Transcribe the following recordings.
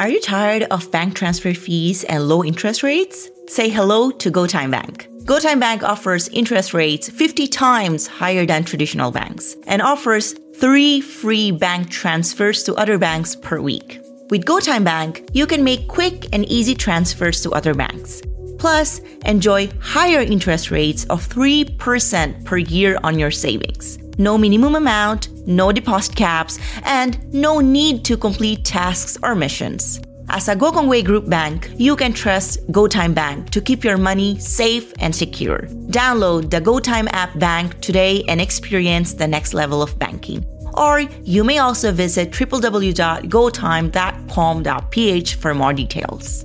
Are you tired of bank transfer fees and low interest rates? Say hello to GoTyme Bank. GoTyme Bank offers interest rates 50 times higher than traditional banks and offers three free bank transfers to other banks per week. With GoTyme Bank, you can make quick and easy transfers to other banks. Plus, enjoy higher interest rates of 3% per year on your savings. No minimum amount, no deposit caps, and no need to complete tasks or missions. As a Gokongwei Group bank, you can trust GoTyme Bank to keep your money safe and secure. Download the GoTyme app bank today and experience the next level of banking. Or you may also visit www.gotyme.com.ph for more details.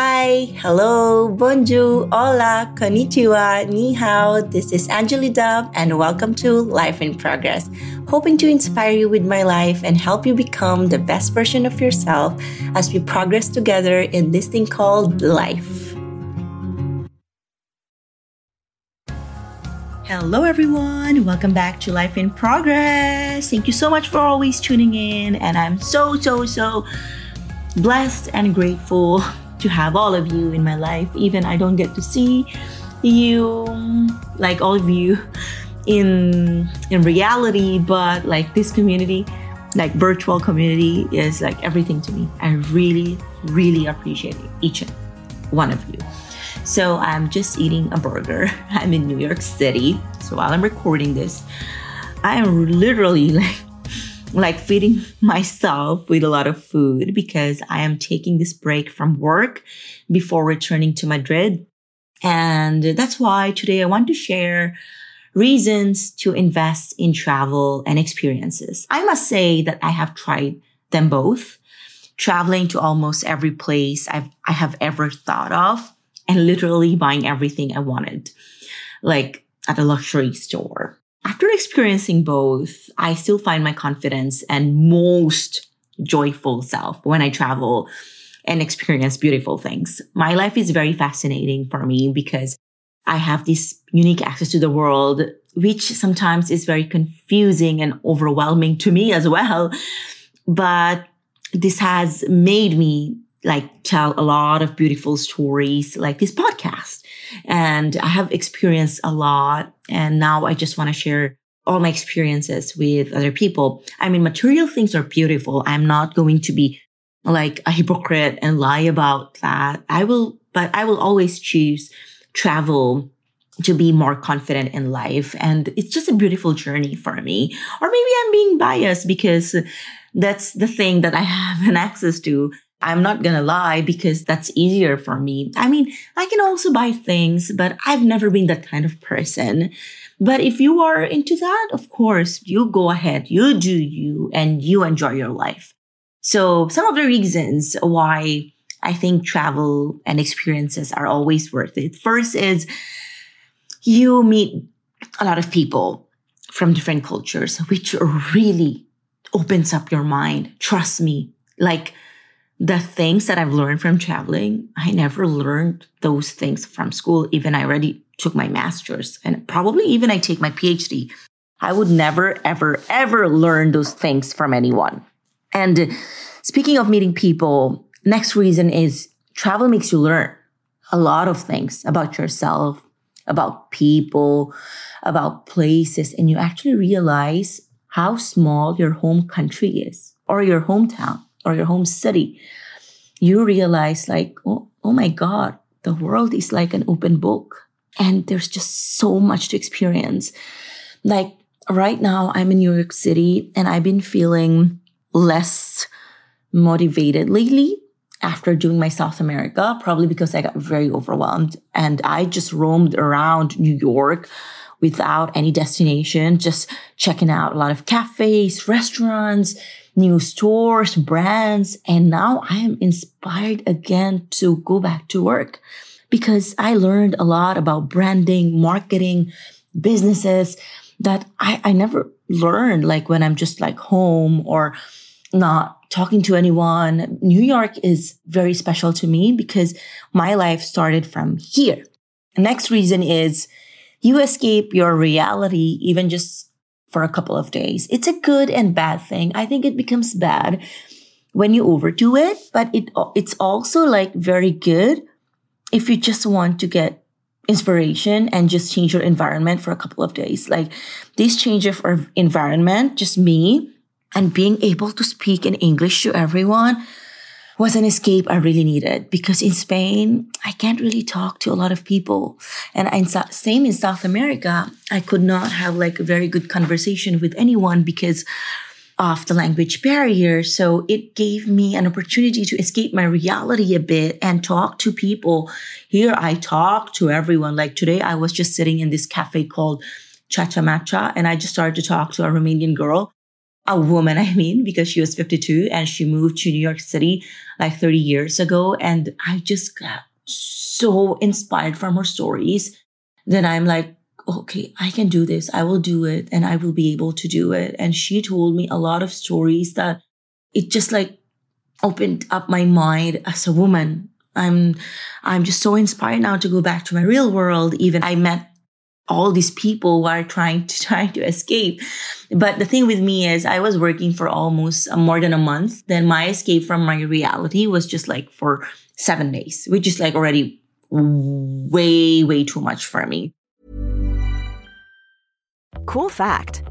Hi, hello, bonjour, hola, konnichiwa, ni hao. This is Angeli Dub, and welcome to Life in Progress. Hoping to inspire you with my life and help you become the best version of yourself as we progress together in this thing called life. Hello, everyone. Welcome back to Life in Progress. Thank you so much for always tuning in, and I'm so, so, so blessed and grateful to have all of you in my life. Even I don't get to see you, like all of you, in in reality, but like this community, like virtual community, is like everything to me. I really, really appreciate each one of you. So I'm just eating a burger. I'm in New York City. So while I'm recording this, I am literally like like feeding myself with a lot of food because I am taking this break from work before returning to Madrid. And that's why today I want to share reasons to invest in travel and experiences. I must say that I have tried them both, traveling to almost every place I've, I have ever thought of and literally buying everything I wanted, like at a luxury store. After experiencing both, I still find my confidence and most joyful self when I travel and experience beautiful things. My life is very fascinating for me because I have this unique access to the world, which sometimes is very confusing and overwhelming to me as well. But this has made me like tell a lot of beautiful stories like this podcast. And I have experienced a lot. And now I just want to share all my experiences with other people. I mean, material things are beautiful. I'm not going to be like a hypocrite and lie about that. I will, but I will always choose travel to be more confident in life. And it's just a beautiful journey for me. Or maybe I'm being biased because that's the thing that I have an access to. I'm not gonna lie because that's easier for me. I mean, I can also buy things, but I've never been that kind of person. But if you are into that, of course, you go ahead, you do you, and you enjoy your life. So some of the reasons why I think travel and experiences are always worth it. First is you meet a lot of people from different cultures, which really opens up your mind. Trust me. Like, the things that I've learned from traveling, I never learned those things from school. Even I already took my master's and probably even I take my PhD. I would never, ever, ever learn those things from anyone. And speaking of meeting people, next reason is travel makes you learn a lot of things about yourself, about people, about places, and you actually realize how small your home country is or your hometown or your home city, you realize like, oh, oh my God, the world is like an open book. And there's just so much to experience. Like right now, I'm in New York City and I've been feeling less motivated lately after doing my South America, probably because I got very overwhelmed and I just roamed around New York without any destination, just checking out a lot of cafes, restaurants, new stores, brands. And now I am inspired again to go back to work because I learned a lot about branding, marketing, businesses that I, I never learned like when I'm just like home or not talking to anyone. New York is very special to me because my life started from here. The next reason is you escape your reality even just for a couple of days. It's a good and bad thing. I think it becomes bad when you overdo it, but it it's also like very good if you just want to get inspiration and just change your environment for a couple of days. Like this change of environment, just me and being able to speak in English to everyone was an escape I really needed because in Spain, I can't really talk to a lot of people. And in, same in South America, I could not have like a very good conversation with anyone because of the language barrier. So it gave me an opportunity to escape my reality a bit and talk to people. Here I talk to everyone. Like today, I was just sitting in this cafe called Chacha Matcha and I just started to talk to a Romanian girl a woman, I mean, because she was 52 and she moved to New York City like 30 years ago. And I just got so inspired from her stories that I'm like, okay, I can do this. I will do it and I will be able to do it. And she told me a lot of stories that it just like opened up my mind as a woman. I'm, I'm just so inspired now to go back to my real world. Even I met all these people who are trying to trying to escape. But the thing with me is I was working for almost uh, more than a month. Then my escape from my reality was just like for seven days, which is like already way, way too much for me. Cool fact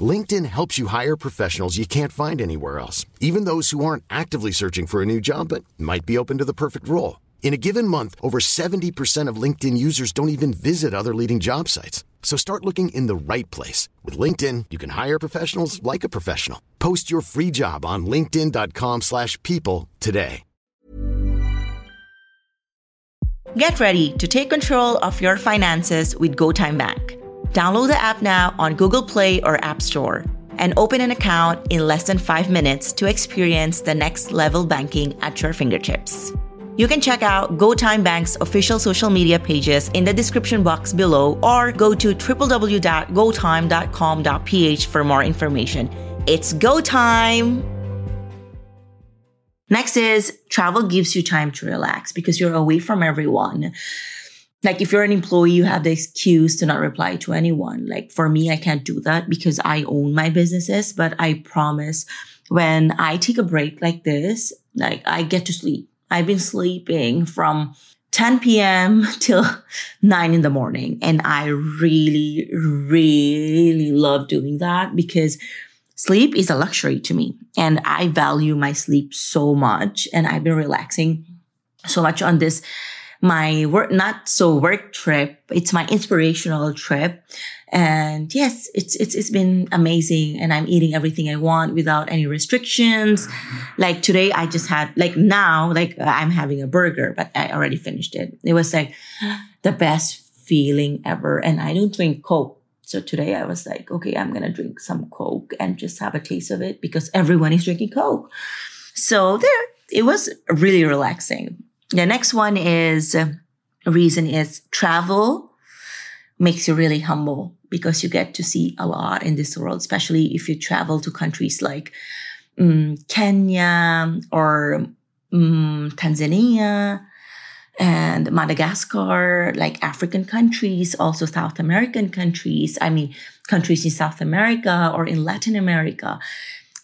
LinkedIn helps you hire professionals you can't find anywhere else, even those who aren't actively searching for a new job but might be open to the perfect role. In a given month, over 70% of LinkedIn users don't even visit other leading job sites. So start looking in the right place. With LinkedIn, you can hire professionals like a professional. Post your free job on linkedin.com slash people today. Get ready to take control of your finances with GoTyme Bank. Download the app now on Google Play or App Store and open an account in less than five minutes to experience the next level banking at your fingertips. You can check out GoTyme Bank's official social media pages in the description box below or go to www.gotyme.com.ph for more information. It's go time! Next is travel gives you time to relax because you're away from everyone like if you're an employee, you have the excuse to not reply to anyone. Like for me, I can't do that because I own my businesses, but I promise when I take a break like this, like I get to sleep. I've been sleeping from 10 p.m. till 9 in the morning. And I really, really love doing that because sleep is a luxury to me. And I value my sleep so much. And I've been relaxing so much on this my work, not so work trip. It's my inspirational trip. And yes, it's, it's, it's been amazing. And I'm eating everything I want without any restrictions. Like today, I just had, like now, like I'm having a burger, but I already finished it. It was like the best feeling ever. And I don't drink Coke. So today I was like, okay, I'm going to drink some Coke and just have a taste of it because everyone is drinking Coke. So there, it was really relaxing. The next one is reason is travel makes you really humble because you get to see a lot in this world, especially if you travel to countries like um, Kenya or um, Tanzania and Madagascar, like African countries, also South American countries. I mean, countries in South America or in Latin America.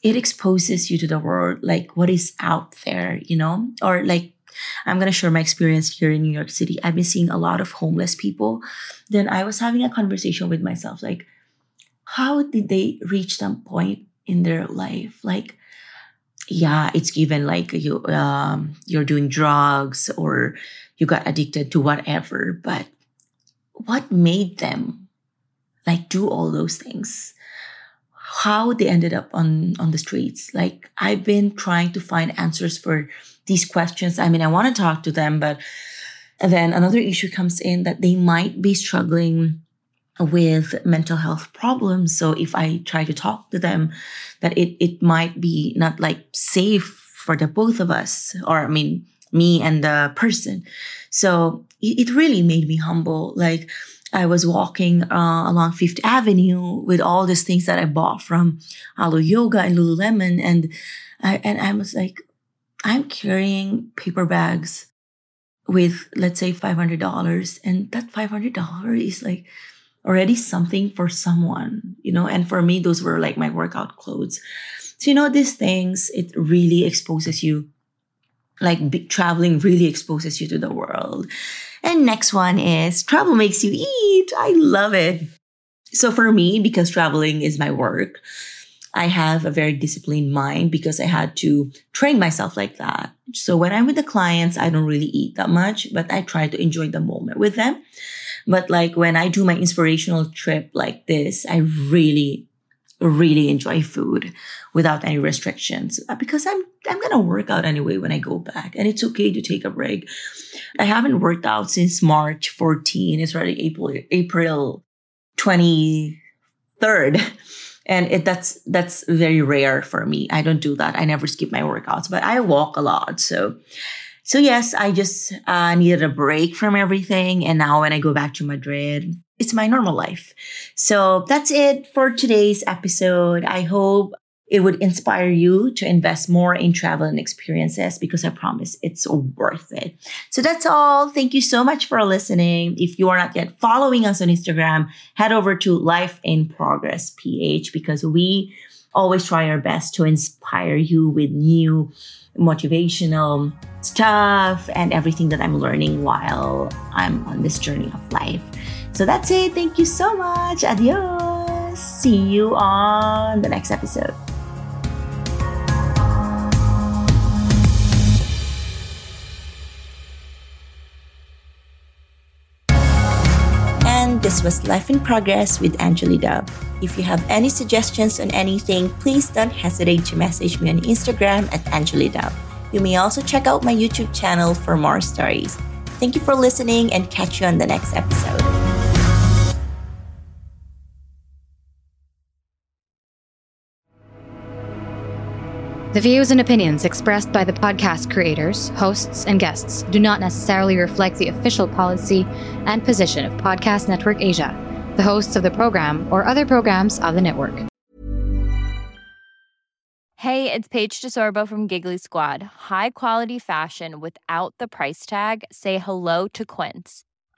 it exposes you to the world, like what is out there, you know, or like I'm going to share my experience here in New York City. I've been seeing a lot of homeless people. Then I was having a conversation with myself like, how did they reach that point in their life? Like, yeah, it's given like you um, you're doing drugs or you got addicted to whatever, but what made them like do all those things? How they ended up on on the streets? Like I've been trying to find answers for these questions. I mean, I want to talk to them, but then another issue comes in that they might be struggling with mental health problems. So if I try to talk to them, that it, it might be not like safe for the both of us, or I mean, me and the person. So it, it really made me humble. Like I was walking uh, along Fifth Avenue with all these things that I bought from Alo Yoga and Lululemon, and I, and I was like, I'm carrying paper bags with let's say five hundred dollars, and that five hundred dollar is like already something for someone, you know, and for me, those were like my workout clothes. So, you know, these things, it really exposes you, like traveling really exposes you to the world. And next one is travel makes you eat. I love it. So for me, because traveling is my work, I have a very disciplined mind because I had to train myself like that. So when I'm with the clients, I don't really eat that much, but I try to enjoy the moment with them. But like when I do my inspirational trip like this, I really, really enjoy food without any restrictions uh, because I'm, I'm going to work out anyway when I go back and it's okay to take a break. I haven't worked out since March 14. It's already April, April 23rd. And it, that's, that's very rare for me. I don't do that. I never skip my workouts, but I walk a lot. So so yes, I just uh, needed a break from everything. And now when I go back to Madrid, it's my normal life. So that's it for today's episode. I hope it would inspire you to invest more in travel and experiences because I promise it's worth it. So that's all. Thank you so much for listening. If you are not yet following us on Instagram, head over to Life in Progress PH because we always try our best to inspire you with new motivational stuff and everything that I'm learning while I'm on this journey of life. So that's it. Thank you so much. Adios. See you on the next episode. This was Life in Progress with Angeli Dub. If you have any suggestions on anything, please don't hesitate to message me on Instagram at Angelidub. You may also check out my YouTube channel for more stories. Thank you for listening and catch you on the next episode. The views and opinions expressed by the podcast creators, hosts, and guests do not necessarily reflect the official policy and position of Podcast Network Asia the hosts of the program, or other programs of the network. Hey, it's Paige DeSorbo from Giggly Squad. High quality fashion without the price tag? Say hello to Quince.